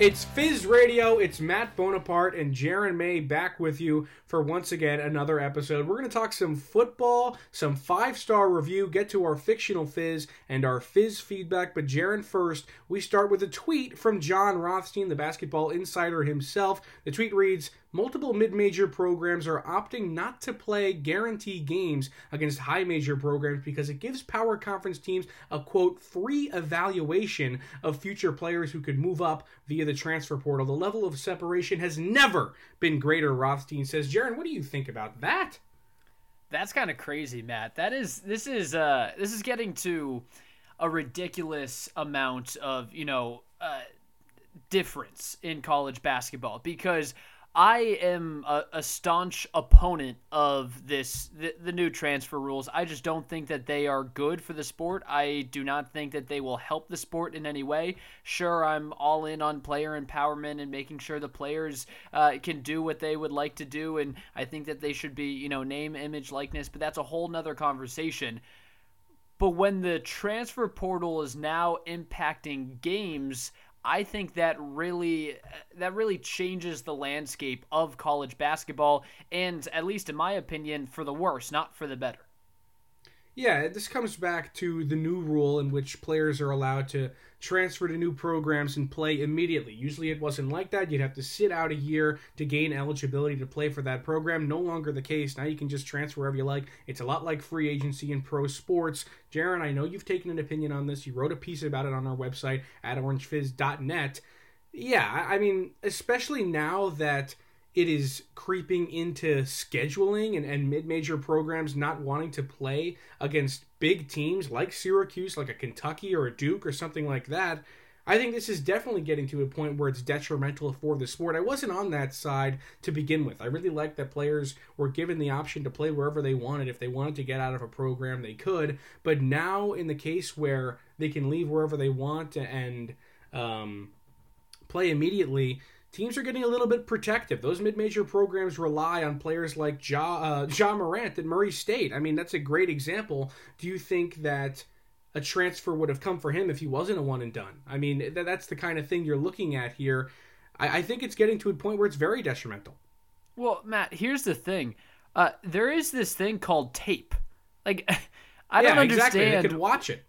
It's Fizz Radio. It's Matt Bonaparte and Jaron May back with you for once again another episode. We're going to talk some football, some five star review, get to our fictional Fizz and our Fizz feedback. But Jaron, first, we start with a tweet from Jon Rothstein, the basketball insider himself. The tweet reads multiple mid-major programs are opting not to play guarantee games against high major programs because it gives power conference teams a quote free evaluation of future players who could move up via the transfer portal. The level of separation has never been greater, Rothstein says. Jaron, what do you think about that? That's kind of crazy, Matt. That is this is uh this is getting to a ridiculous amount of, you know, uh difference in college basketball because I am a, a, staunch opponent of this the, the, new transfer rules. I just don't think that they are good for the sport. I do not think that they will help the sport in any way. Sure, I'm all in on player empowerment and making sure the players uh, can do what they would like to do, and I think that they should be you know name, image, likeness. But that's a whole nother conversation. But when the transfer portal is now impacting games, I think that really uh, that really changes the landscape of college basketball and at least in my opinion for the worse, not for the better. Yeah, this comes back to the new rule in which players are allowed to transfer to new programs and play immediately. Usually it wasn't like that. You'd have to sit out a year to gain eligibility to play for that program. No longer the case. Now you can just transfer wherever you like. It's a lot like free agency in pro sports. Jaron, I know you've taken an opinion on this. You wrote a piece about it on our website at orangefizz.net. Yeah, I mean, especially now that it is creeping into scheduling and, and mid-major programs not wanting to play against big teams like Syracuse, like a Kentucky or a Duke or something like that. I think this is definitely getting to a point where it's detrimental for the sport. I wasn't on that side to begin with. I really liked that players were given the option to play wherever they wanted. If they wanted to get out of a program, they could. But now, in the case where they can leave wherever they want and um, play immediately, teams are getting a little bit protective. Those mid-major programs rely on players like Ja, uh, ja Morant at Murray State. I mean, that's a great example. Do you think that a transfer would have come for him if he wasn't a one and done? I mean, th- that's the kind of thing you're looking at here. I-, I think it's getting to a point where it's very detrimental. Well, Matt, here's the thing. Uh, there is this thing called tape. Like, I yeah, don't understand. Exactly. They could watch it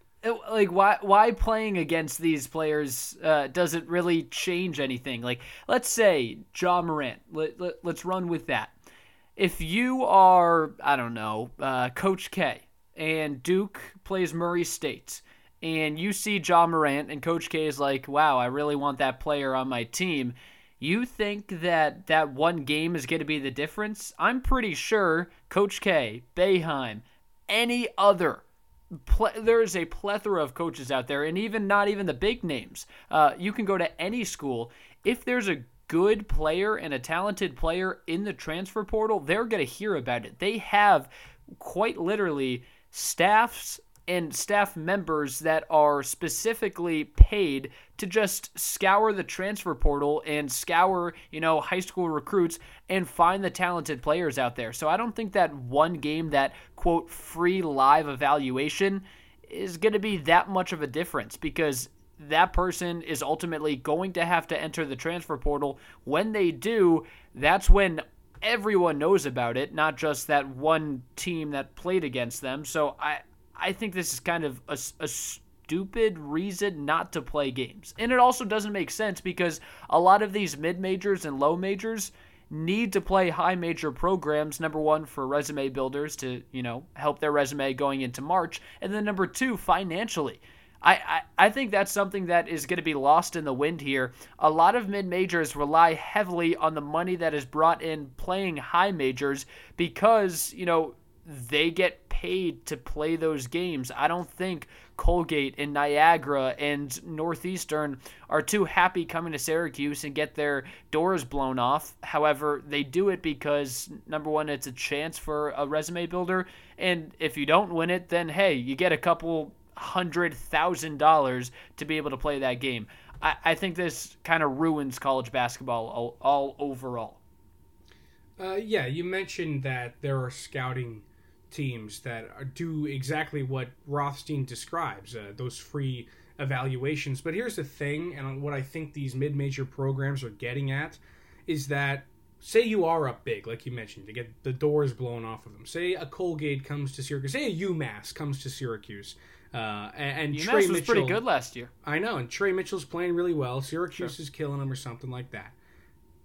like why why playing against these players uh, doesn't really change anything. Like let's say Ja Morant, let, let, let's run with that. If you are I don't know uh, Coach K and Duke plays Murray State. And you see Ja Morant, and Coach K is like, wow, I really want that player on my team. You think that that one game is going to be the difference? I'm pretty sure Coach K, Boeheim, any other there is a plethora of coaches out there, and even not even the big names. Uh, you can go to any school. If there's a good player and a talented player in the transfer portal, they're going to hear about it. They have quite literally staffs and staff members that are specifically paid to just scour the transfer portal and scour, you know, high school recruits and find the talented players out there. So I don't think that one game that quote free live evaluation is going to be that much of a difference because that person is ultimately going to have to enter the transfer portal. When they do, that's when everyone knows about it, not just that one team that played against them. So I I think this is kind of a, a stupid reason not to play games. And it also doesn't make sense because a lot of these mid majors and low majors need to play high major programs number one for resume builders to you know help their resume going into march and then number two financially I, I, I think that's something that is going to be lost in the wind here. A lot of mid majors rely heavily on the money that is brought in playing high majors because, you know, they get paid to play those games. I don't think Colgate and Niagara and Northeastern are too happy coming to Syracuse and get their doors blown off. However, they do it because number one, it's a chance for a resume builder, And if you don't win it, then hey, you get a couple hundred thousand dollars to be able to play that game. I, I think this kind of ruins college basketball all, all overall. Uh, yeah, you mentioned that there are scouting teams that do exactly what Rothstein describes uh, those free evaluations. But here's the thing, and what I think these mid major programs are getting at is that say you are up big, like you mentioned, to get the doors blown off of them. Say a Colgate comes to Syracuse. Say a UMass comes to Syracuse. Uh, and, and UMass Tre was Mitchell, pretty good last year. I know, and Tre Mitchell's playing really well. Syracuse sure. is killing him or something like that.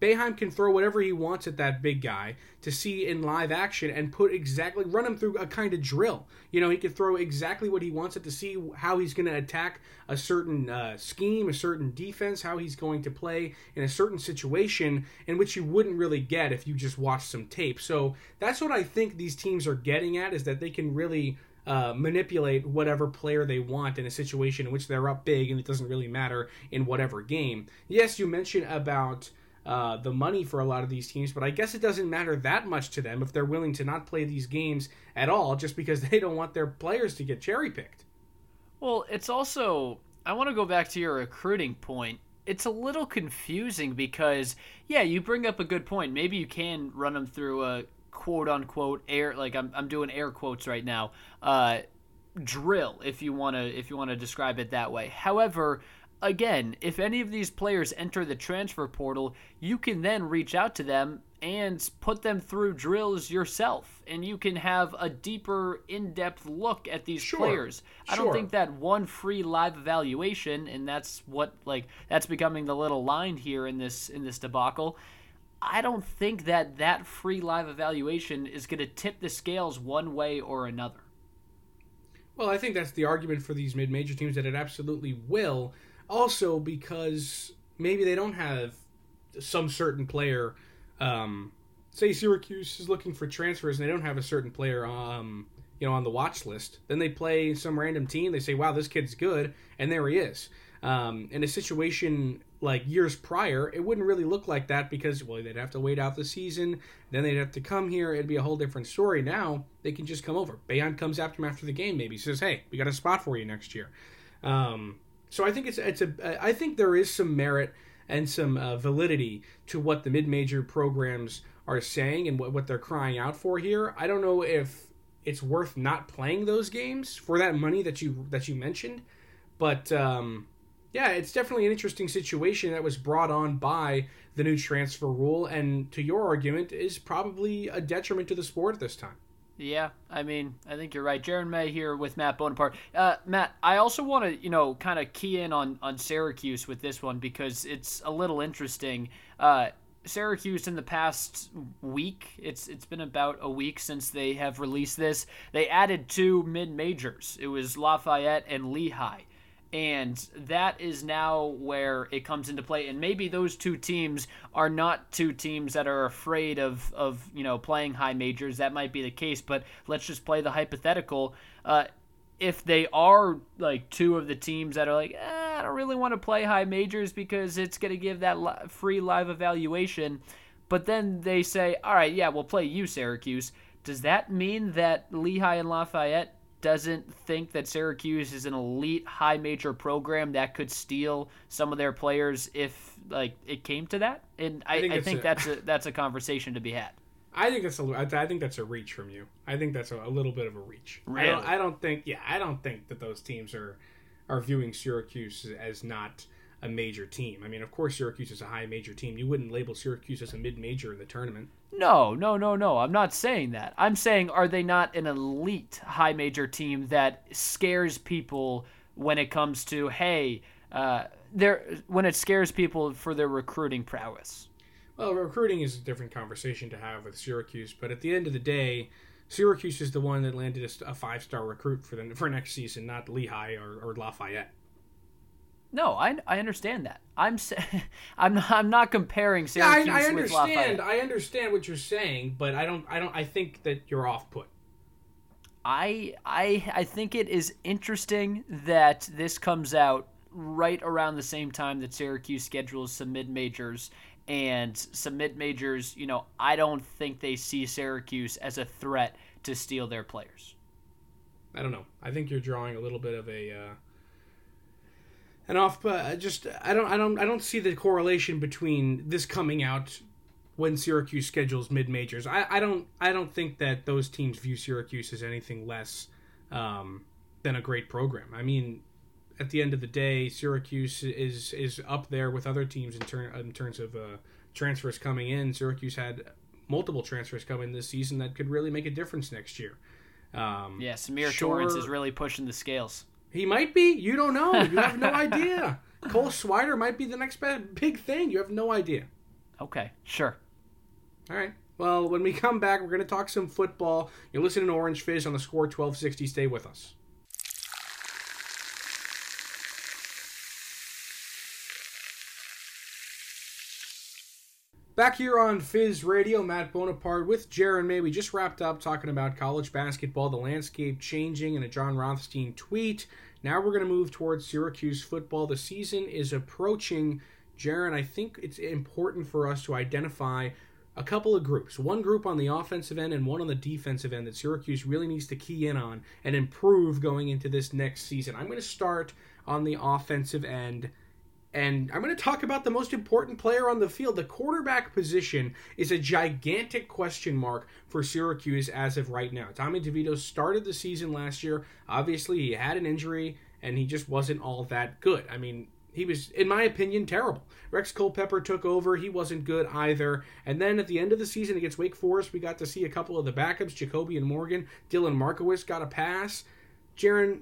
Boeheim can throw whatever he wants at that big guy to see in live action and put exactly run him through a kind of drill. You know, he could throw exactly what he wants it to see how he's going to attack a certain uh, scheme, a certain defense, how he's going to play in a certain situation in which you wouldn't really get if you just watched some tape. So that's what I think these teams are getting at is that they can really uh, manipulate whatever player they want in a situation in which they're up big and it doesn't really matter in whatever game. Yes, you mentioned about uh, the money for a lot of these teams, but I guess it doesn't matter that much to them if they're willing to not play these games at all just because they don't want their players to get cherry picked. Well, it's also, I want to go back to your recruiting point. It's a little confusing because, yeah, you bring up a good point. Maybe you can run them through a quote unquote air, like I'm, I'm doing air quotes right now, uh, drill if you want to if you want to describe it that way. However, again, if any of these players enter the transfer portal, you can then reach out to them and put them through drills yourself and you can have a deeper in-depth look at these sure. players. I sure. don't think that one free live evaluation and that's what like that's becoming the little line here in this in this debacle. I don't think that that free live evaluation is going to tip the scales one way or another. Well, I think that's the argument for these mid-major teams that it absolutely will also because maybe they don't have some certain player. Um, say Syracuse is looking for transfers and they don't have a certain player, um, you know, on the watch list. Then they play some random team. They say, "Wow, this kid's good," and there he is. Um, in a situation like years prior, it wouldn't really look like that because well, they'd have to wait out the season. Then they'd have to come here. It'd be a whole different story. Now they can just come over. Boeheim comes after him after the game. Maybe says, "Hey, we got a spot for you next year." Um, so I think it's it's a I think there is some merit and some uh, validity to what the mid-major programs are saying and what, what they're crying out for here. I don't know if it's worth not playing those games for that money that you that you mentioned, but um, yeah, it's definitely an interesting situation that was brought on by the new transfer rule, and to your argument, is probably a detriment to the sport at this time. Yeah, I mean, I think you're right. Jaren May here with Matt Bonaparte. Uh, Matt, I also want to, you know, kind of key in on, on Syracuse with this one because it's a little interesting. Uh, Syracuse in the past week, it's it's been about a week since they have released this. They added two mid majors. It was Lafayette and Lehigh and that is now where it comes into play. And maybe those two teams are not two teams that are afraid of of you know playing high majors. That might be the case but let's just play the hypothetical. Uh, if they are like two of the teams that are like eh, i don't really want to play high majors because it's going to give that li- free live evaluation but then they say all right yeah we'll play you syracuse. Does that mean that lehigh and lafayette doesn't think that Syracuse is an elite high major program that could steal some of their players if like it came to that. And I, I think, I think a, that's a that's a conversation to be had. I think that's a I think that's a reach from you. I think that's a, a little bit of a reach. Really? I don't, I don't think yeah I don't think that those teams are are viewing Syracuse as not a major team. I mean, of course, Syracuse is a high major team. You wouldn't label Syracuse as a mid major in the tournament. No, no, no, no. I'm not saying that. I'm saying, are they not an elite high major team that scares people when it comes to, hey, uh, there when it scares people for their recruiting prowess? Well, recruiting is a different conversation to have with Syracuse, but at the end of the day, Syracuse is the one that landed a, five star recruit for the for next season, not Lehigh or, or Lafayette. No, I, I understand that. I'm I'm not, I'm not comparing Syracuse yeah, I, I understand. I understand what you're saying, but I don't I don't I think that you're off put. I I I think it is interesting that this comes out right around the same time that Syracuse schedules some mid majors and some mid majors. You know, I don't think they see Syracuse as a threat to steal their players. I don't know. I think you're drawing a little bit of a uh, an off. Uh, just I don't I don't I don't see the correlation between this coming out when Syracuse schedules mid majors. I, I don't I don't think that those teams view Syracuse as anything less um, than a great program. I mean, at the end of the day, Syracuse is is up there with other teams in, ter- in terms of uh, transfers coming in. Syracuse had multiple transfers coming this season that could really make a difference next year. Um, yeah, Symir sure, Torrence is really pushing the scales. He might be. You don't know. You have no idea. Cole Swider might be the next big thing. You have no idea. Okay, sure. All right. Well, when we come back, we're going to talk some football. You're listening to Orange Fizz on the score 1260. Stay with us. Back here on Fizz Radio, Matt Bonaparte with Jaron May. We just wrapped up talking about college basketball, the landscape changing, and a Jon Rothstein tweet. Now we're going to move towards Syracuse football. The season is approaching. Jaron, I think it's important for us to identify a couple of groups. One group on the offensive end and one on the defensive end that Syracuse really needs to key in on and improve going into this next season. I'm going to start on the offensive end and I'm going to talk about the most important player on the field. The quarterback position is a gigantic question mark for Syracuse as of right now. Tommy DeVito started the season last year. Obviously, he had an injury and he just wasn't all that good. I mean, he was, in my opinion, terrible. Rex Culpepper took over. He wasn't good either. And then at the end of the season against Wake Forest, we got to see a couple of the backups, JaCobian Morgan. Dylan Markowitz got a pass. Jaron,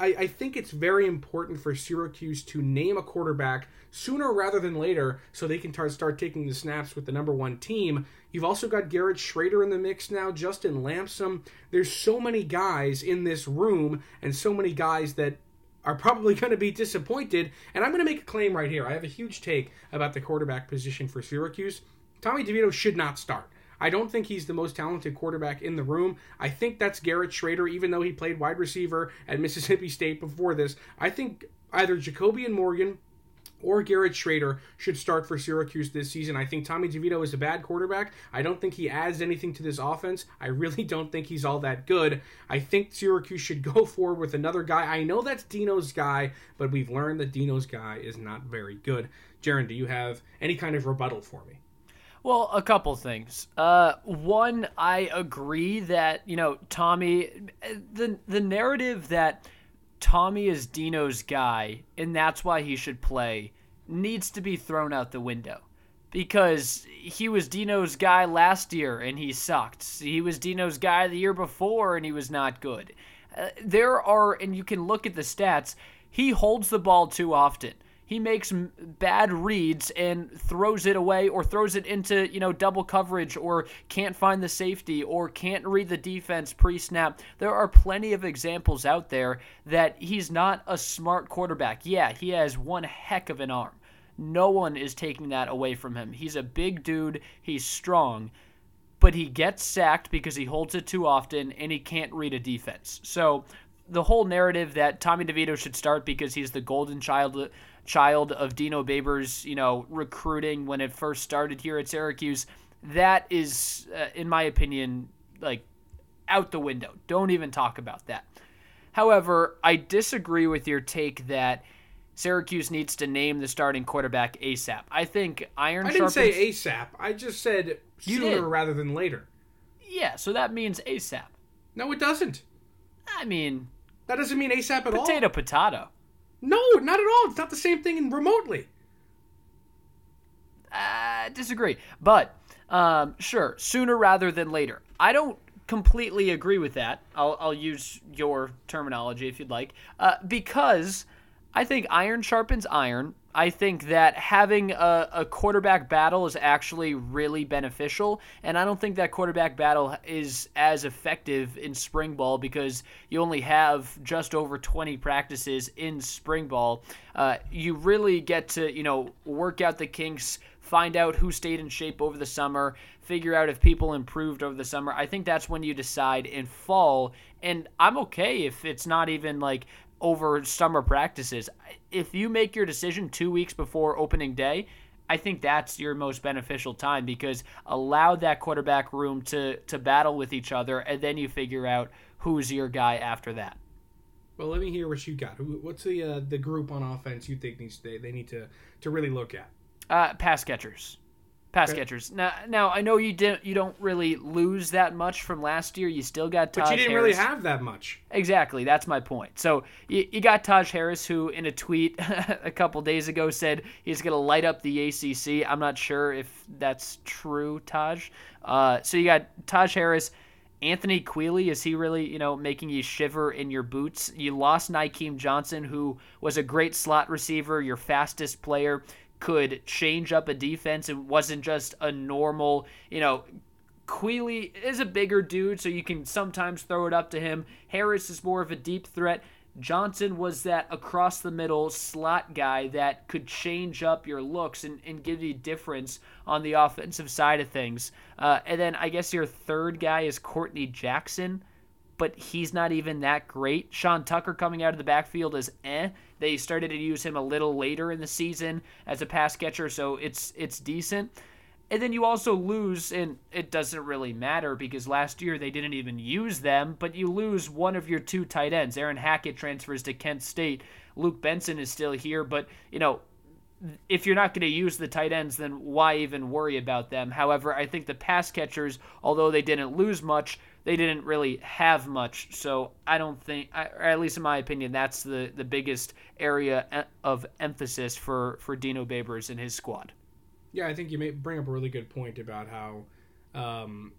I, I think it's very important for Syracuse to name a quarterback sooner rather than later so they can tar- start taking the snaps with the number one team. You've also got Garrett Shrader in the mix now, Justin Lamson. There's so many guys in this room and so many guys that are probably going to be disappointed. And I'm going to make a claim right here. I have a huge take about the quarterback position for Syracuse. Tommy DeVito should not start. I don't think he's the most talented quarterback in the room. I think that's Garrett Shrader, even though he played wide receiver at Mississippi State before this. I think either JaCobian Morgan or Garrett Shrader should start for Syracuse this season. I think Tommy DeVito is a bad quarterback. I don't think he adds anything to this offense. I really don't think he's all that good. I think Syracuse should go forward with another guy. I know that's Dino's guy, but we've learned that Dino's guy is not very good. Jaron, do you have any kind of rebuttal for me? Well, a couple things. Uh, one, I agree that you know Tommy, the the narrative that Tommy is Dino's guy and that's why he should play needs to be thrown out the window because he was Dino's guy last year and he sucked. He was Dino's guy the year before and he was not good. Uh, there are, and you can look at the stats. He holds the ball too often he makes bad reads and throws it away or throws it into, you know, double coverage or can't find the safety or can't read the defense pre-snap. There are plenty of examples out there that he's not a smart quarterback. Yeah, he has one heck of an arm. No one is taking that away from him. He's a big dude, he's strong, but he gets sacked because he holds it too often and he can't read a defense. So, the whole narrative that Tommy DeVito should start because he's the golden child child of Dino Babers, you know, recruiting when it first started here at Syracuse, that is, uh, in my opinion, like out the window. Don't even talk about that. However, I disagree with your take that Syracuse needs to name the starting quarterback ASAP. I think Iron. I didn't say ASAP. I just said sooner rather than later. Yeah, so that means ASAP. No, it doesn't. I mean, that doesn't mean ASAP at potato, all. Potato, potato. No, not at all. It's not the same thing in remotely. I uh, disagree. But um, sure, sooner rather than later. I don't completely agree with that. I'll, I'll use your terminology if you'd like. Uh, because I think iron sharpens iron. I think that having a, a, quarterback battle is actually really beneficial, and I don't think that quarterback battle is as effective in spring ball because you only have just over 20 practices in spring ball. Uh, you really get to, you know, work out the kinks, find out who stayed in shape over the summer, figure out if people improved over the summer. I think that's when you decide in fall, and I'm okay if it's not even like over summer practices. If you make your decision two weeks before opening day, I think that's your most beneficial time because allow that quarterback room to to battle with each other, and then you figure out who's your guy after that. Well, let me hear what you got. What's the uh, the group on offense you think needs they, they need to to really look at? Uh, pass catchers pass okay. catchers. Now, now I know you didn't. You don't really lose that much from last year. You still got Taj. But you didn't Harris. really have that much. Exactly. That's my point. So you, you got Taj Harris, who in a tweet a couple days ago said he's going to light up the ACC. I'm not sure if that's true, Taj. Uh, so you got Taj Harris. Anthony Queeley, is he really, you know, making you shiver in your boots? You lost Nykeim Johnson, who was a great slot receiver, your fastest player could change up a defense. It wasn't just a normal, you know, Queeley is a bigger dude, so you can sometimes throw it up to him. Harris is more of a deep threat. Johnson was that across the middle slot guy that could change up your looks and, and give you difference on the offensive side of things. Uh, and then I guess your third guy is Courtney Jackson, but he's not even that great. Sean Tucker coming out of the backfield is eh. They started to use him a little later in the season as a pass catcher, so it's it's decent. And then you also lose, and it doesn't really matter because last year they didn't even use them, but you lose one of your two tight ends. Aaron Hackett transfers to Kent State. Luke Benson is still here, but, you know, if you're not going to use the tight ends, then why even worry about them? However, I think the pass catchers, although they didn't lose much, they didn't really have much. So I don't think, or at least in my opinion, that's the, the biggest area of emphasis for, for Dino Babers and his squad. Yeah, I think you may bring up a really good point about how um,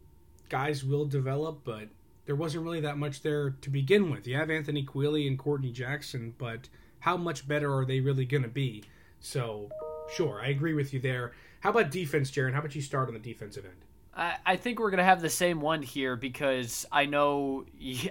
guys will develop, but there wasn't really that much there to begin with. You have Anthony Queeley and Courtney Jackson, but how much better are they really going to be? So, sure, I agree with you there. How about defense, Jaron? How about you start on the defensive end? I, I think we're gonna have the same one here because I know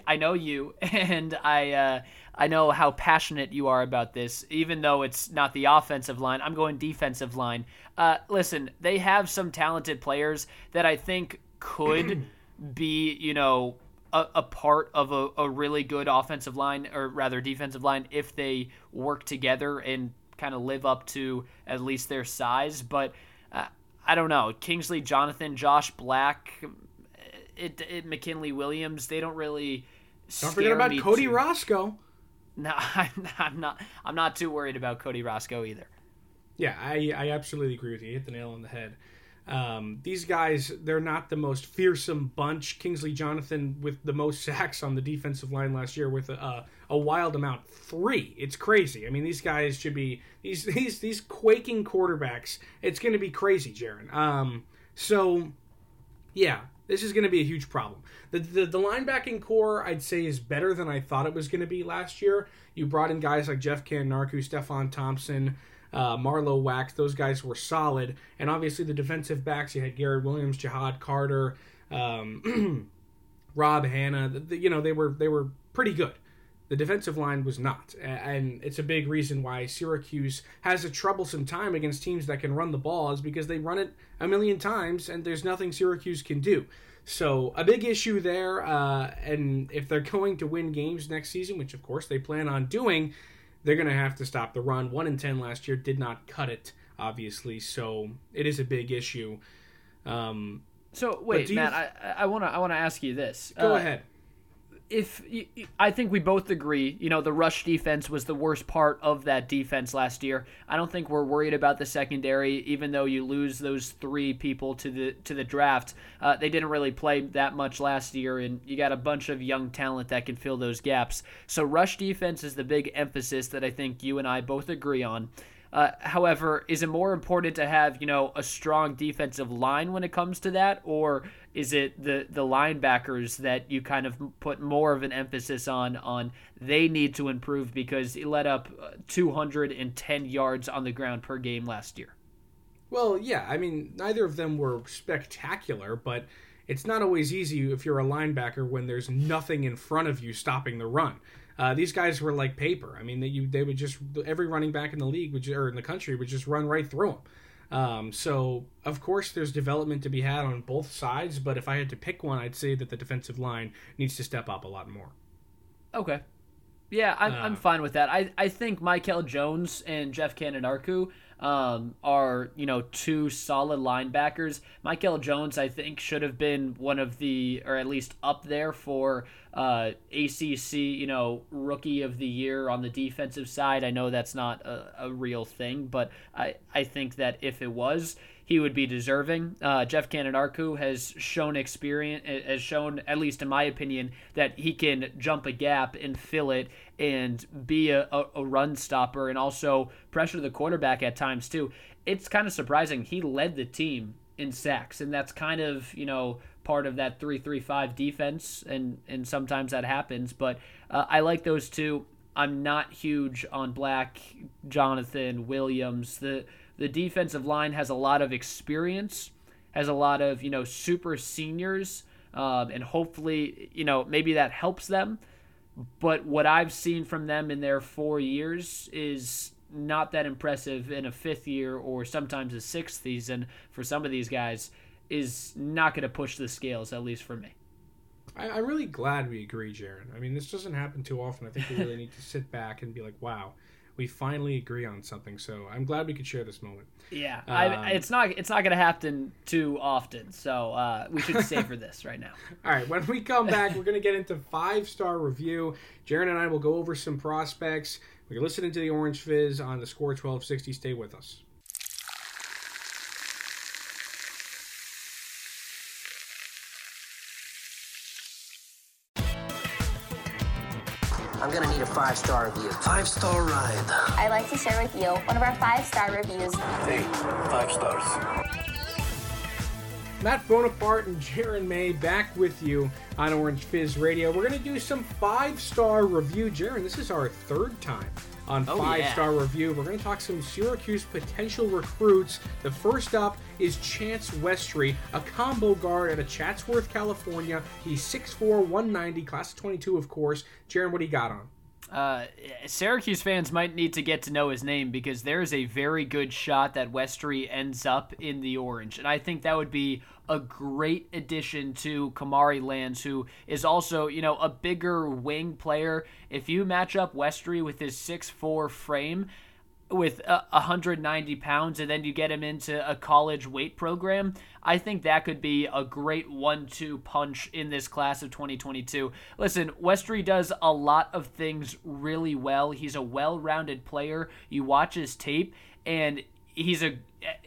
I know you and I uh, I know how passionate you are about this. Even though it's not the offensive line, I'm going defensive line. Uh, listen, they have some talented players that I think could be you know a, a, part of a, a really good offensive line or rather defensive line if they work together and kind of live up to at least their size, but. Uh, I don't know. Kingsley Jonathan, Josh Black, it, it McKinley Williams. They don't really. Don't forget about Cody too. Roscoe. No, I'm, I'm not. I'm not too worried about Cody Roscoe either. Yeah, I, I absolutely agree with you. you hit the nail on the head. Um, these guys, they're not the most fearsome bunch. Kingsley Jonathan with the most sacks on the defensive line last year with a, a wild amount, three. It's crazy. I mean, these guys should be these these these quaking quarterbacks. It's going to be crazy, Jaron. Um, so yeah, this is going to be a huge problem. The, the, the linebacking core, I'd say, is better than I thought it was going to be last year. You brought in guys like Geoff Cantin-Arku, Stefon Thompson, uh, Marlowe Wax, those guys were solid. And obviously the defensive backs, you had Garrett Williams, Ja'Had Carter, um, Rob Hanna. You know they were they were pretty good. The defensive line was not, and it's a big reason why Syracuse has a troublesome time against teams that can run the ball is because they run it a million times and there's nothing Syracuse can do. So a big issue there, uh, and if they're going to win games next season, which of course they plan on doing, they're going to have to stop the run. One in ten last year did not cut it, obviously, so it is a big issue. Um, so wait, Matt, th- I want to I want to ask you this. Go uh, ahead if I think we both agree, you know, the rush defense was the worst part of that defense last year. I don't think we're worried about the secondary, even though you lose those three people to the to the draft. Uh, they didn't really play that much last year, and you got a bunch of young talent that can fill those gaps. So rush defense is the big emphasis that I think you and I both agree on. Uh, however, is it more important to have you know a strong defensive line when it comes to that, or is it the the linebackers that you kind of put more of an emphasis on? On they need to improve because he let up uh, 210 yards on the ground per game last year. Well, yeah, I mean neither of them were spectacular, but it's not always easy if you're a linebacker when there's nothing in front of you stopping the run. Uh, these guys were like paper. I mean, they, you, they would just every running back in the league would, or in the country would just run right through them. Um, so of course, there's development to be had on both sides. But if I had to pick one, I'd say that the defensive line needs to step up a lot more. Okay. Yeah, I'm, uh, I'm fine with that. I, I think Mikel Jones and Geoff Cantin-Arku, um, are you know two solid linebackers. Mikel Jones, I think, should have been one of the, or at least up there for uh, ACC, you know, rookie of the year on the defensive side. I know that's not a, a real thing, but I I think that if it was, he would be deserving. Uh, Geoff Cantin-Arku has shown experience, has shown, at least in my opinion, that he can jump a gap and fill it and be a, a, a run stopper and also pressure the quarterback at times too. It's kind of surprising. He led the team in sacks, and that's kind of, you know, part of that 3-3-5 defense and and sometimes that happens but uh, I like those two I'm not huge on Black Jonathan Williams the the defensive line has a lot of experience, has a lot of, you know, super seniors, um, and hopefully, you know, maybe that helps them. But what I've seen from them in their four years is not that impressive in a fifth year or sometimes a sixth season for some of these guys is not going to push the scales, at least for me. I, am really glad we agree, Jaron. I mean, this doesn't happen too often. I think we really need to sit back and be like, wow, we finally agree on something. So I'm glad we could share this moment. Yeah, um, I, it's not it's not going to happen too often. So uh, we should savor this right now. All right, when we come back, we're going to get into five star review. Jaron and I will go over some prospects. We're listening to the Orange Fizz on the Score 1260. Stay with us. Five star review. Five star ride. I'd like to share with you one of our five star reviews. Hey, five stars. Matt Bonaparte and Jaron May back with you on Orange Fizz Radio. We're going to do some five star review. Jaron, this is our third time on oh, Five yeah. Star Review. We're going to talk some Syracuse potential recruits. The first up is Chance Westry, a combo guard out of Chatsworth, California. He's 6'4, 190, class of 22, of course. Jaron, what do you got on? Uh, Syracuse fans might need to get to know his name because there's a very good shot that Westry ends up in the orange. And I think that would be a great addition to Kamari Lands, who is also, you know, a bigger wing player. If you match up Westry with his 6'4 frame, with uh, 190 pounds and then you get him into a college weight program, I think that could be a great one two punch in this class of 2022. Listen, Westry does a lot of things really well. He's a well rounded player. You watch his tape, and he's a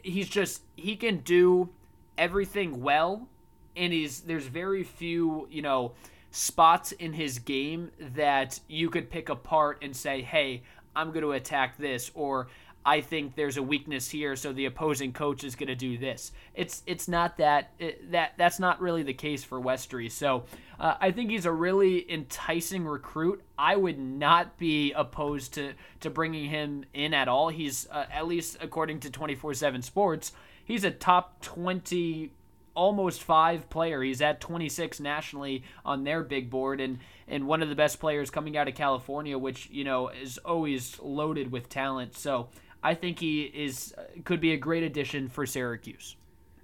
he's just he can do everything well and he's there's very few you know spots in his game that you could pick apart and say hey I'm going to attack this or I think there's a weakness here, so the opposing coach is going to do this. It's it's not that it, that that's not really the case for Westry. So uh, I think he's a really enticing recruit. I would not be opposed to to bringing him in at all. He's uh, at least according to 24/7 Sports, he's a top 20 almost five player. He's at 26 nationally on their big board, and and one of the best players coming out of California, which you know is always loaded with talent. So I think he is uh, could be a great addition for Syracuse.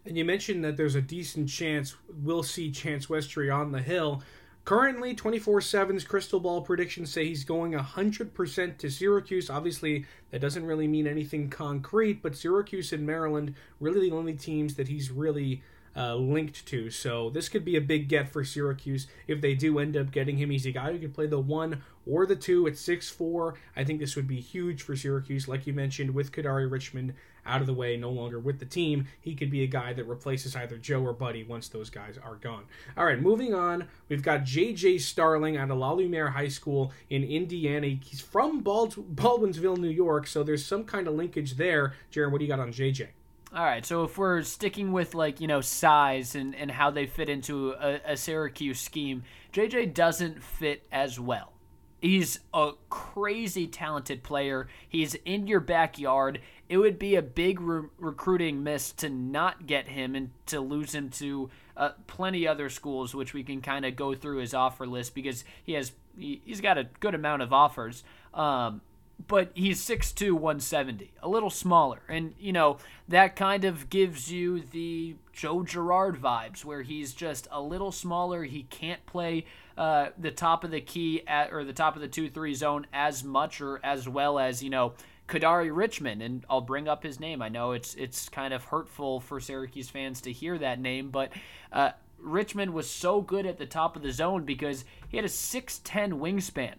And you mentioned that there's a decent chance we'll see Chance Westry on the hill. Currently, 24 7's crystal ball predictions say he's going 100% to Syracuse. Obviously, that doesn't really mean anything concrete, but Syracuse and Maryland really the only teams that he's really uh, linked to. So this could be a big get for Syracuse if they do end up getting him. He's a guy who could play the one or the two at six four. I think this would be huge for Syracuse, like you mentioned, with Kadary Richmond out of the way, no longer with the team. He could be a guy that replaces either Joe or Buddy once those guys are gone. All right, moving on. We've got J.J. Starling out of La Lumiere High School in Indiana. He's from Bald- Baldwinsville, New York, so there's some kind of linkage there. Jaron, what do you got on J.J.? All right, so if we're sticking with like you know size and, and how they fit into a, a Syracuse scheme, JJ doesn't fit as well. He's a crazy talented player. He's in your backyard. It would be a big re- recruiting miss to not get him and to lose him to uh, plenty other schools, which we can kind of go through his offer list because he has he, has got a good amount of offers. Um, but he's 6'2", 170, a little smaller. And, you know, that kind of gives you the Joe Girard vibes, where he's just a little smaller. He can't play uh, the top of the key at, or the top of the 2-3 zone as much or as well as, you know, Kadary Richmond, and I'll bring up his name. I know it's it's kind of hurtful for Syracuse fans to hear that name, but uh, Richmond was so good at the top of the zone because he had a 6'10 wingspan.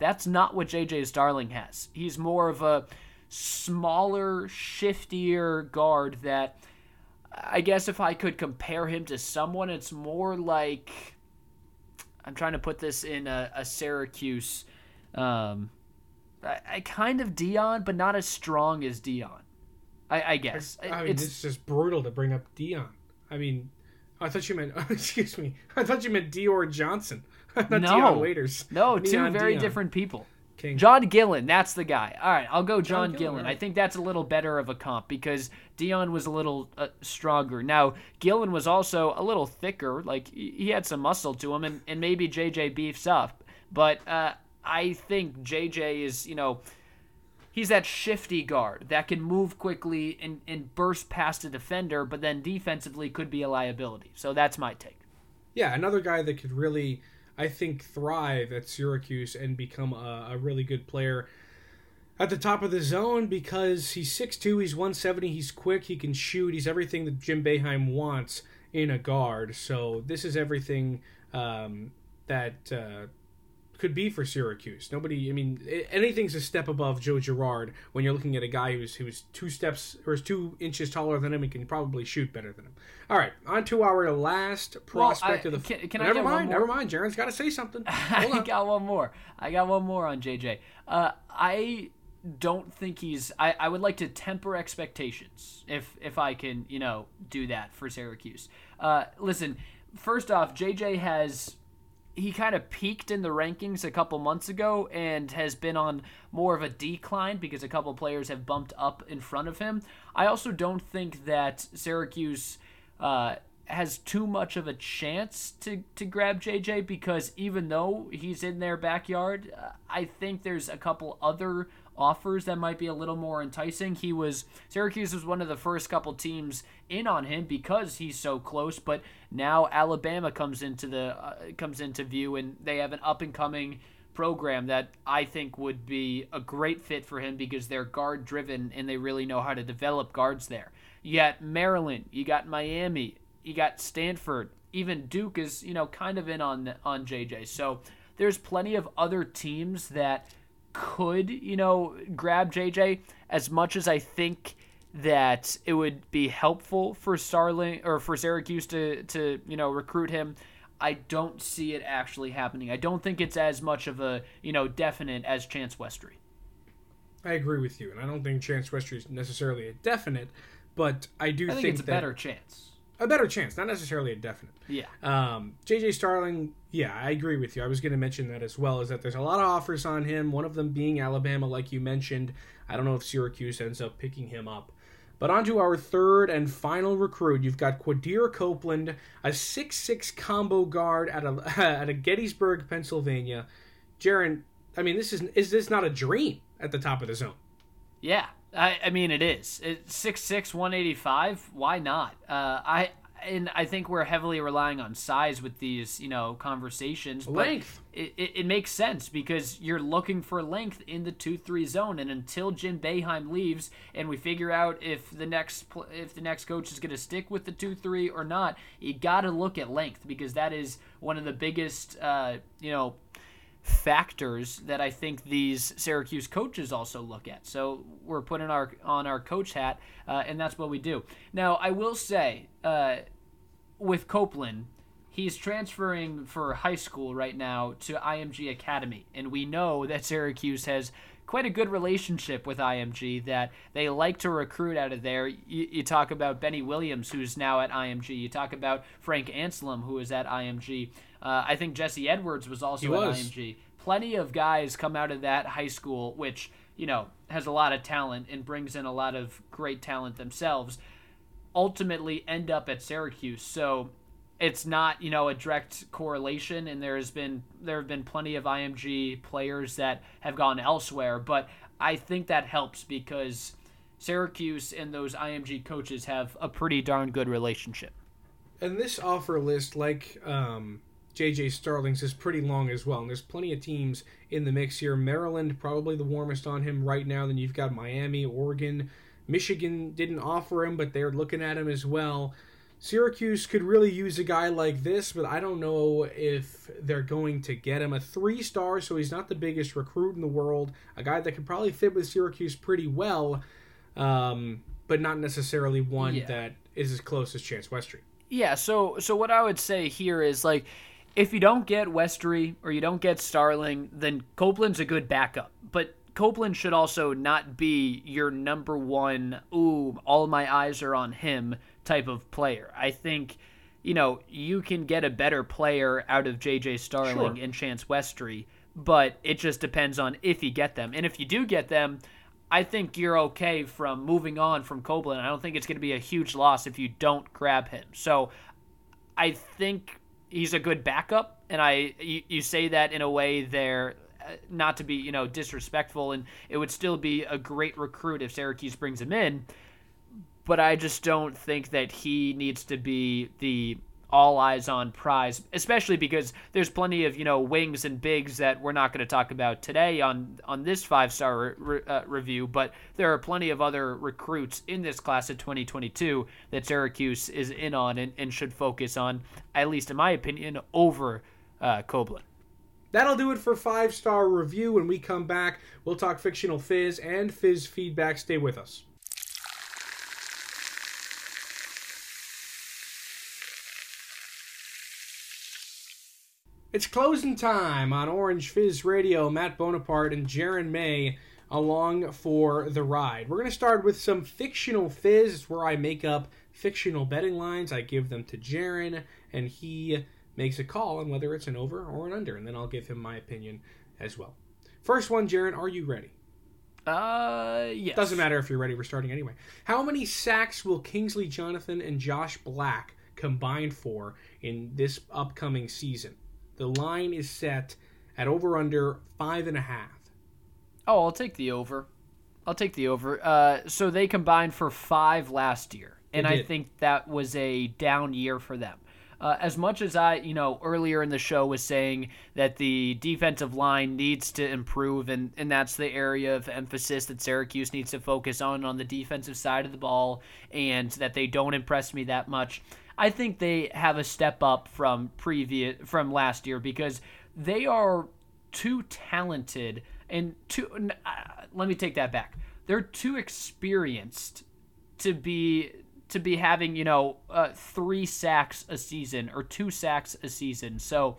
That's not what JJ Starling has. He's more of a smaller, shiftier guard that I guess if I could compare him to someone, it's more like I'm trying to put this in a, a Syracuse. Um, I, I, kind of Dion, but not as strong as Dion. I, I guess. I mean, it's, it's just brutal to bring up Dion. I mean, I thought you meant. excuse me. I thought you meant Dior Johnson. not no, Waiters. No, Neon two very Dion. different people. King. John Gillon, that's the guy. All right, I'll go John, John Gillon, Gillon. I think that's a little better of a comp because Dion was a little uh, stronger. Now, Gillon was also a little thicker. Like, he he had some muscle to him, and, and maybe JJ beefs up. But uh, I think JJ is, you know, he's that shifty guard that can move quickly and, and burst past a defender, but then defensively could be a liability. So that's my take. Yeah, another guy that could really, I think, thrive at Syracuse and become a, a really good player at the top of the zone because he's 6'2, he's 170, he's quick, he can shoot, he's everything that Jim Boeheim wants in a guard. So this is everything um, that uh, could be for Syracuse. Nobody, I mean, anything's a step above Joe Girard when you're looking at a guy who's who's two steps or is two inches taller than him and can probably shoot better than him. All right, on to our last prospect I- of the. can- can I never get one mind, more? never mind. Jaren's got to say something. Hold I on. got one more. I got one more on JJ. Uh, I don't think he's. I, I would like to temper expectations if if I can you know do that for Syracuse. Uh, listen, first off, JJ has he kind of peaked in the rankings a couple months ago and has been on more of a decline because a couple players have bumped up in front of him. I also don't think that Syracuse uh, has too much of a chance to, to grab JJ because even though he's in their backyard, uh, I think there's a couple other offers that might be a little more enticing. He was Syracuse was one of the first couple teams in on him because he's so close, but now Alabama comes into the uh, comes into view and they have an up and coming program that I think would be a great fit for him because they're guard driven and they really know how to develop guards there. Got Maryland, you got Miami, you got Stanford, even Duke is, you know, kind of in on on JJ. So there's plenty of other teams that could, you know, grab JJ as much as I think that it would be helpful for Starling or for Syracuse to to, you know, recruit him. I don't see it actually happening. I don't think it's as much of a, you know, definite as Chance Westry. I agree with you, and I don't think Chance Westry is necessarily a definite, but I do I think, think, it's a that better chance. A better chance, not necessarily a definite. Yeah. Um, JJ Starling, yeah, I agree with you. I was going to mention that as well. Is that there's a lot of offers on him. One of them being Alabama, like you mentioned. I don't know if Syracuse ends up picking him up. But on to our third and final recruit. You've got Quadir Copeland, a six-six combo guard at a at a Gettysburg, Pennsylvania. Jaron, I mean, this is is this not a dream at the top of the zone? Yeah, I, I mean it is. It's six six one eighty five. Why not? Uh, I and I think we're heavily relying on size with these, you know, conversations. but Length. It, it, it makes sense because you're looking for length in the two three zone, and until Jim Boeheim leaves and we figure out if the next if the next coach is going to stick with the two three or not, you got to look at length because that is one of the biggest, uh, you know factors that I think these Syracuse coaches also look at. So we're putting our on our coach hat, uh, and that's what we do. Now I will say, uh, with Copeland, he's transferring for high school right now to IMG Academy, and we know that Syracuse has quite a good relationship with IMG that they like to recruit out of there. You, you talk about Benny Williams, who's now at IMG. You talk about Frank Anselem, who is at IMG. Uh, I think Jesse Edwards was also He at was. IMG. Plenty of guys come out of that high school, which you know has a lot of talent and brings in a lot of great talent themselves. Ultimately, end up at Syracuse. So it's not you know a direct correlation and there's been there have been plenty of IMG players that have gone elsewhere but I think that helps because Syracuse and those IMG coaches have a pretty darn good relationship. And this offer list, like um, JJ Starling's is pretty long as well. And there's plenty of teams in the mix here. Maryland, probably the warmest on him right now. Then you've got Miami, Oregon. Michigan didn't offer him, but they're looking at him as well. Syracuse could really use a guy like this, but I don't know if they're going to get him. A three star, so he's not the biggest recruit in the world. A guy that could probably fit with Syracuse pretty well, um, but not necessarily one Yeah. that is as close as Chance Westry. Yeah, so so what I would say here is like if you don't get Westry or you don't get Starling, then Copeland's a good backup. But Copeland should also not be your number one, ooh, all my eyes are on him type of player. I think, you know, you can get a better player out of JJ Starling Sure. and Chance Westry, but it just depends on if you get them. And if you do get them, I think you're okay from moving on from Copeland. I don't think it's going to be a huge loss if you don't grab him. So I think he's a good backup, and I you, you say that in a way there, uh, not to be you know disrespectful, and it would still be a great recruit if Syracuse brings him in. But I just don't think that he needs to be the all eyes on prize, especially because there's plenty of you know wings and bigs that we're not going to talk about today on on this five star re- uh, review. But there are plenty of other recruits in this class of 2022 that Syracuse is in on and, and should focus on, at least in my opinion, over uh. That'll do it for five star review. When we come back, we'll talk fictional fizz and fizz feedback. Stay with us. It's closing time on Orange Fizz Radio. Matt Bonaparte and Jaron May along for the ride. We're going to start with some fictional fizz. It's where I make up fictional betting lines. I give them to Jaron, and he makes a call on whether it's an over or an under, and then I'll give him my opinion as well. First one, Jaron, are you ready? Uh, yes. Doesn't matter if you're ready, we're starting anyway. How many sacks will Kingsley Jonathan and Josh Black combine for in this upcoming season? The line is set at over under five and a half. Oh, I'll take the over. I'll take the over. Uh, so they combined for five last year, and I think that was a down year for them. Uh, as much as I, you know, earlier in the show was saying that the defensive line needs to improve, and, and that's the area of emphasis that Syracuse needs to focus on on the defensive side of the ball, and that they don't impress me that much. I think they have a step up from previous from last year because they are too talented and too. Uh, let me take that back. They're too experienced to be to be having you know uh, three sacks a season or two sacks a season. So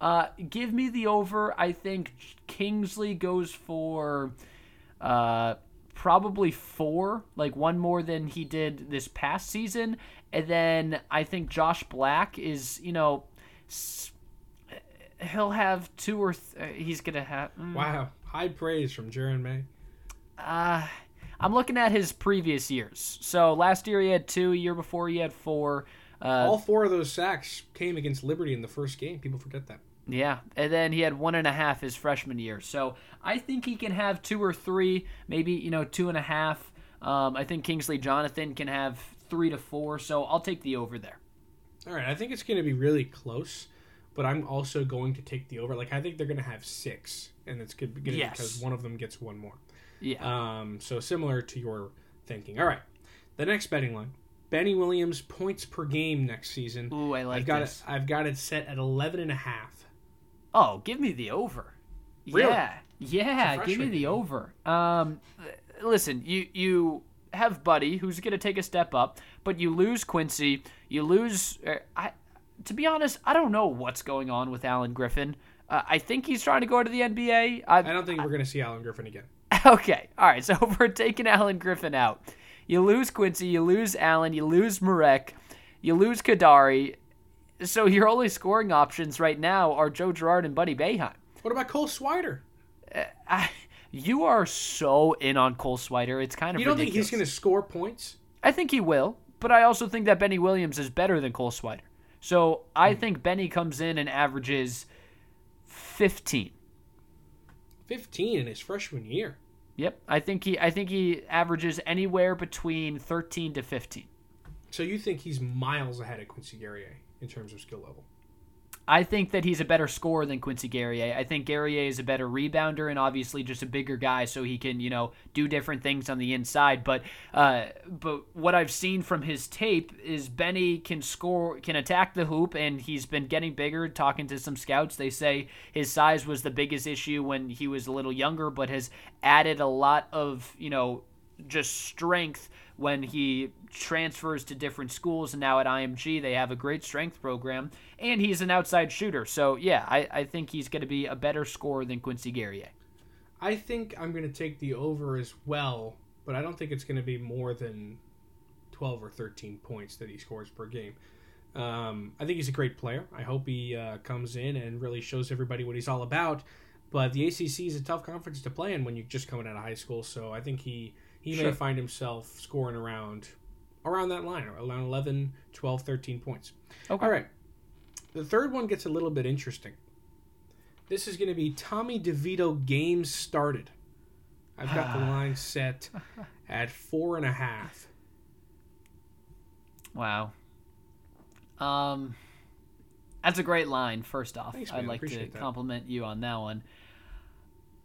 uh, give me the over. I think Kingsley goes for uh, probably four, like one more than he did this past season. And then I think Josh Black is you know. He'll have two or th- uh, he's gonna have. mm, Wow, high praise from Jaron May. uh, I'm looking at his previous years. So last year he had two. Year before he had four. Uh, All four of those sacks came against Liberty in the first game. People forget that. Yeah, and then he had one and a half his freshman year. So I think he can have two or three, maybe you know two and a half. Um, I think Kingsley Jonathan can have three to four. So I'll take the over there. All right, I think it's going to be really close, but I'm also going to take the over. Like I think they're going to have six, and it's good because Yes. one of them gets one more. Yeah. Um, so similar to your thinking. All right, the next betting line: Benny Williams points per game next season. Ooh, I like I've got this. it. I've got it set at 11 and a half. Oh, give me the over. Really? Yeah, yeah, give me the over. Um, listen, you you have Buddy who's going to take a step up, but you lose Quincy. You lose. Uh, I, to be honest, I don't know what's going on with Alan Griffin. Uh, I think he's trying to go to the NBA. I, I don't think we're going to see Alan Griffin again. Okay, all right. So we're taking Alan Griffin out, you lose Quincy, you lose Alan, you lose Marek, you lose Kadary. So your only scoring options right now are Joe Girard and Buddy Boeheim. What about Cole Swider? I, you are so in on Cole Swider. It's kind of You don't think he's going to score points? I think he will, but I also think that Benny Williams is better than Cole Swider. So I Hmm. think Benny comes in and averages 15. 15 in his freshman year. Yep, I think he I think he averages anywhere between 13 to 15. So you think he's miles ahead of Quincy Guerrier in terms of skill level? I think that he's a better scorer than Quincy Guerrier. I think Guerrier is a better rebounder and obviously just a bigger guy, so he can you know do different things on the inside. But uh, but what I've seen from his tape is Benny can score, can attack the hoop, and he's been getting bigger. Talking to some scouts, they say his size was the biggest issue when he was a little younger, but has added a lot of you know just strength when he transfers to different schools and now at IMG they have a great strength program and he's an outside shooter. So yeah, I, I think he's going to be a better scorer than Quincy Guerrier. I think I'm going to take the over as well, but I don't think it's going to be more than 12 or 13 points that he scores per game. Um, I think he's a great player. I hope he uh, comes in and really shows everybody what he's all about. But the ACC is a tough conference to play in when you're just coming out of high school. So I think he he Sure. may find himself scoring around around that line, around 11, 12, 13 points. Okay. All right. The third one gets a little bit interesting. This is going to be Tommy DeVito games started. I've got the line set at four and a half. Wow. Um, that's a great line. First off, Thanks, I'd like to that. compliment you on that one.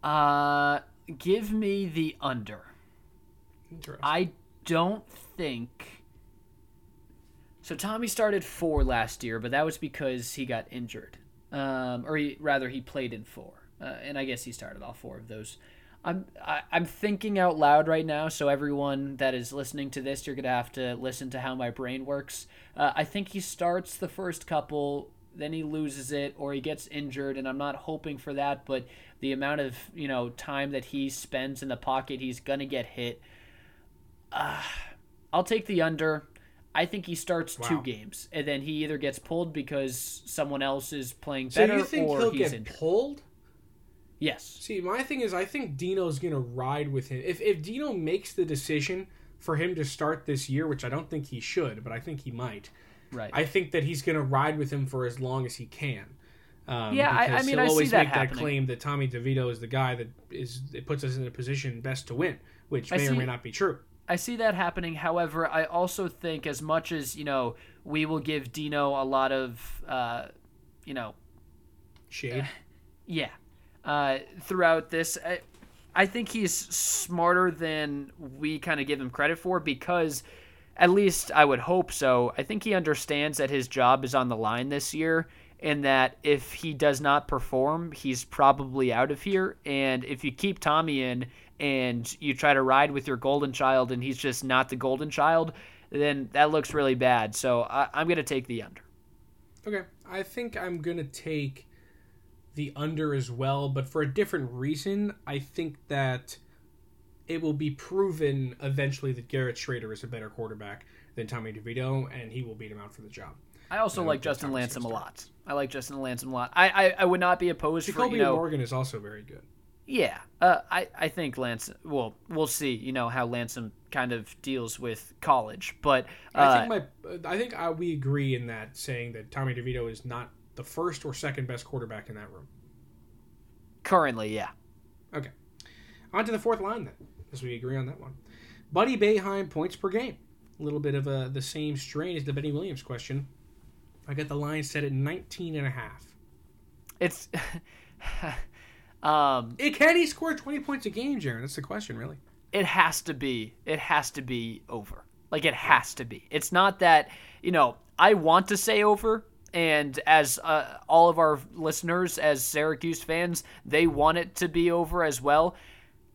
Uh, give me the under. Interesting. I don't think. So Tommy started four last year, but that was because he got injured, um, or he, rather he played in four, uh, and I guess he started all four of those. I'm I, I'm thinking out loud right now, so everyone that is listening to this, you're gonna have to listen to how my brain works. Uh, I think he starts the first couple, then he loses it, or he gets injured, and I'm not hoping for that, but the amount of you know time that he spends in the pocket, he's gonna get hit. I'll take the under. I think he starts two games, and then he either gets pulled because someone else is playing so better, you think or he'll he's get injured. pulled? Yes. See, my thing is, I think Dino's gonna ride with him. If if Dino makes the decision for him to start this year, which I don't think he should, but I think he might. Right. I think that he's gonna ride with him for as long as he can. Um, Yeah, I- I mean, he'll I see always that make happening. that claim that Tommy DeVito is the guy that is it puts us in a position best to win, which I may or see- may not be true. I see that happening. However, I also think as much as you know, we will give Dino a lot of, uh, you know, Shade. yeah, uh, throughout this. I, I think he's smarter than we kind of give him credit for because, at least I would hope so. I think he understands that his job is on the line this year and that if he does not perform, he's probably out of here. And if you keep Tommy in and you try to ride with your golden child and he's just not the golden child, then that looks really bad. So I, I'm going to take the under. Okay, I think I'm gonna take the under as well, but for a different reason. I think that it will be proven eventually that Garrett Shrader is a better quarterback than Tommy DeVito, and he will beat him out for the job. I also like Justin Lamson a lot. I like Justin Lamson a lot. I, I, I would not be opposed Jacoby for you know. Morgan is also very good. Yeah, uh, I I think Lance. Well, we'll see. You know how Lamson kind of deals with college, but uh, I think my, I think uh, we agree in that saying that Tommy DeVito is not the first or second best quarterback in that room. currently, yeah. Okay. On to the fourth line then, as we agree on that one. Buddy Boeheim points per game. A little bit of a, the same strain as the Benny Williams question. I got the line set at 19 and a half. It's um, It, can he score 20 points a game, Jaron? That's the question, really. it has to be. It has to be over. Like it has to be. It's not that you know. I want to say over, and as uh, all of our listeners, as Syracuse fans, they want it to be over as well.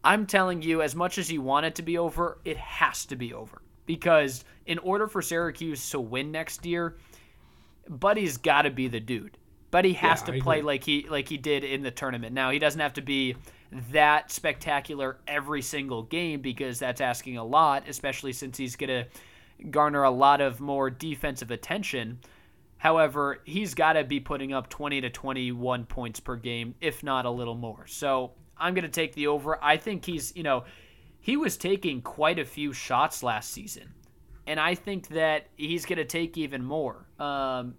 I'm telling you, as much as you want it to be over, it has to be over. Because in order for Syracuse to win next year, Buddy's got to be the dude. Buddy has Yeah, to play like he like he did in the tournament. Now he doesn't have to be that spectacular every single game because that's asking a lot, especially since he's gonna garner a lot of more defensive attention. However, he's got to be putting up 20 to 21 points per game, if not a little more. So I'm going to take the over. I think he's, you know, he was taking quite a few shots last season. And I think that he's going to take even more. Um,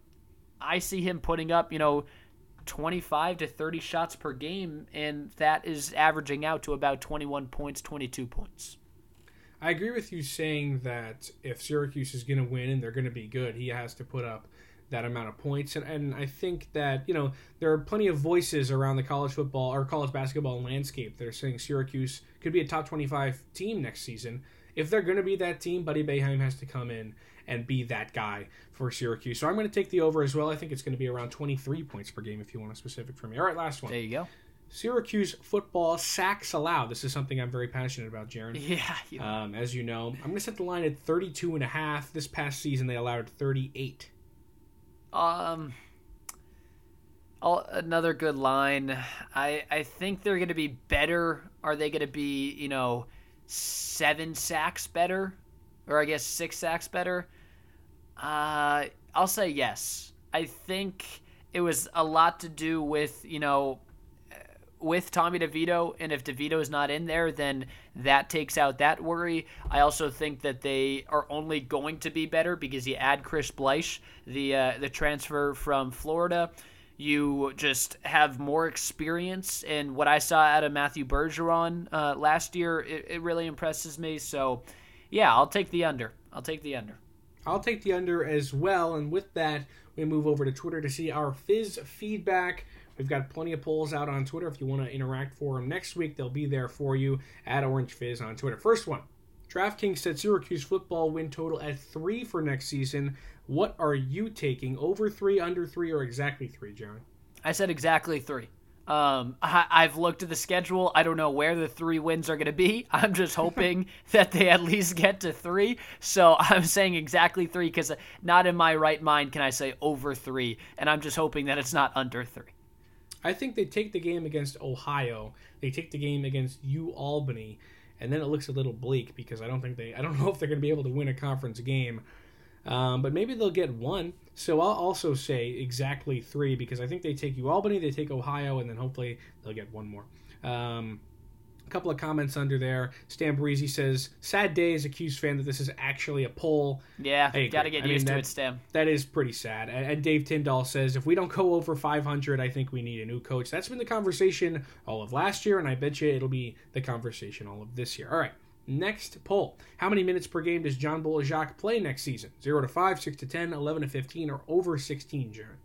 I see him putting up, you know, 25 to 30 shots per game, and that is averaging out to about 21 points, 22 points. I agree with you saying that if Syracuse is going to win and they're going to be good, he has to put up that amount of points. And, and I think that, you know, there are plenty of voices around the college football or college basketball landscape that are saying Syracuse could be a top 25 team next season. If they're going to be that team, Buddy Boeheim has to come in and be that guy for Syracuse. So I'm going to take the over as well. I think it's going to be around 23 points per game if you want a specific for me. All right, last one. There you go. Syracuse football sacks allowed. This is something I'm very passionate about, Jaron. Yeah. You, Um, as you know, I'm going to set the line at 32 and a half. This past season, they allowed 38. Um, I'll, another good line. I I think they're going to be better. Are they going to be you know seven sacks better, or I guess six sacks better? Uh, I'll say yes. I think it was a lot to do with you know with Tommy DeVito, and if DeVito is not in there, then that takes out that worry. I also think that they are only going to be better because you add Chris Bleich, the uh, the transfer from Florida. You just have more experience, and what I saw out of Matthew Bergeron uh, last year, it, it really impresses me. So, yeah, I'll take the under. I'll take the under. I'll take the under as well. And with that, we move over to Twitter to see our Fizz feedback. We've got plenty of polls out on Twitter. If you want to interact for them next week, they'll be there for you at Orange Fizz on Twitter. First one DraftKings said Syracuse football win total at three for next season. What are you taking? Over three, under three, or exactly three, Jaron? I said exactly three. Um, I, I've looked at the schedule. I don't know where the three wins are going to be. I'm just hoping that they at least get to three. So I'm saying exactly three because not in my right mind can I say over three. And I'm just hoping that it's not under three. I think they take the game against Ohio. They take the game against U Albany, and then it looks a little bleak because I don't think they. I don't know if they're going to be able to win a conference game. Um, but maybe they'll get one. So I'll also say exactly three because I think they take U Albany, they take Ohio, and then hopefully they'll get one more. Um, a couple of comments under there. Stan Breezy says, "Sad day as a Q's fan that this is actually a poll." Yeah, got to get I mean, used to that- it, Stan. That is pretty sad. And, and Dave Tyndall says, if we don't go over 500, I think we need a new coach. That's been the conversation all of last year, and I bet you it'll be the conversation all of this year. All right. Next poll. How many minutes per game does John Bol Ajak play next season? 0 to 5, 6 to 10, 11 to 15, or over 16, Jaron?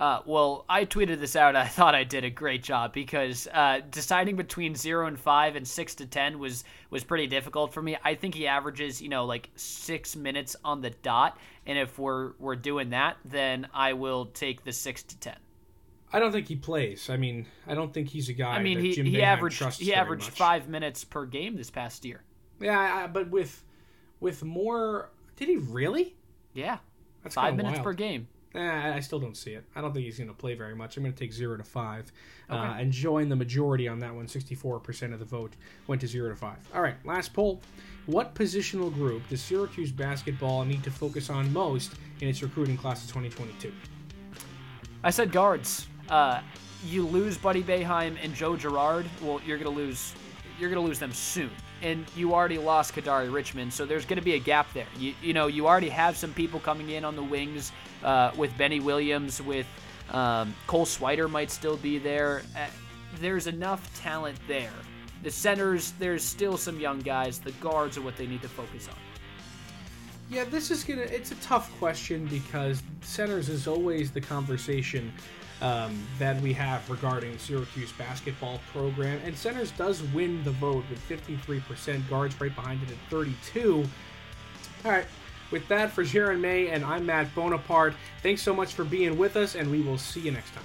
Uh, well, I tweeted this out. I thought I did a great job because uh, deciding between zero and five and six to ten was was pretty difficult for me. I think he averages, you know, like six minutes on the dot, and if we're we're doing that, then I will take the six to ten. I don't think he plays. I mean, I don't think he's a guy I mean, that he he averaged he averaged much. five minutes per game this past year. Yeah, I- but with with more... Did he really? Yeah, That's five minutes wild. per game. Eh, I still don't see it. I don't think he's going to play very much. I'm going to take zero to five, uh, and join the majority on that one. 64% of the vote went to zero to five. All right, last poll. What positional group does Syracuse basketball need to focus on most in its recruiting class of 2022? I said guards. Uh, you lose Buddy Boeheim and Joe Girard. Well, you're gonna lose. You're gonna lose them soon. And you already lost Kadary Richmond, so there's gonna be a gap there. You you know you already have some people coming in on the wings uh, with Benny Williams, with um, Cole Swider might still be there. Uh, there's enough talent there. The centers, there's still some young guys. The guards are what they need to focus on. Yeah, this is gonna. It's a tough question because centers is always the conversation um, that we have regarding Syracuse basketball program, and centers does win the vote with 53%. Guards right behind it at 32. All right. With that, for Jaron May and I'm Matt Bonaparte. Thanks so much for being with us, and we will see you next time.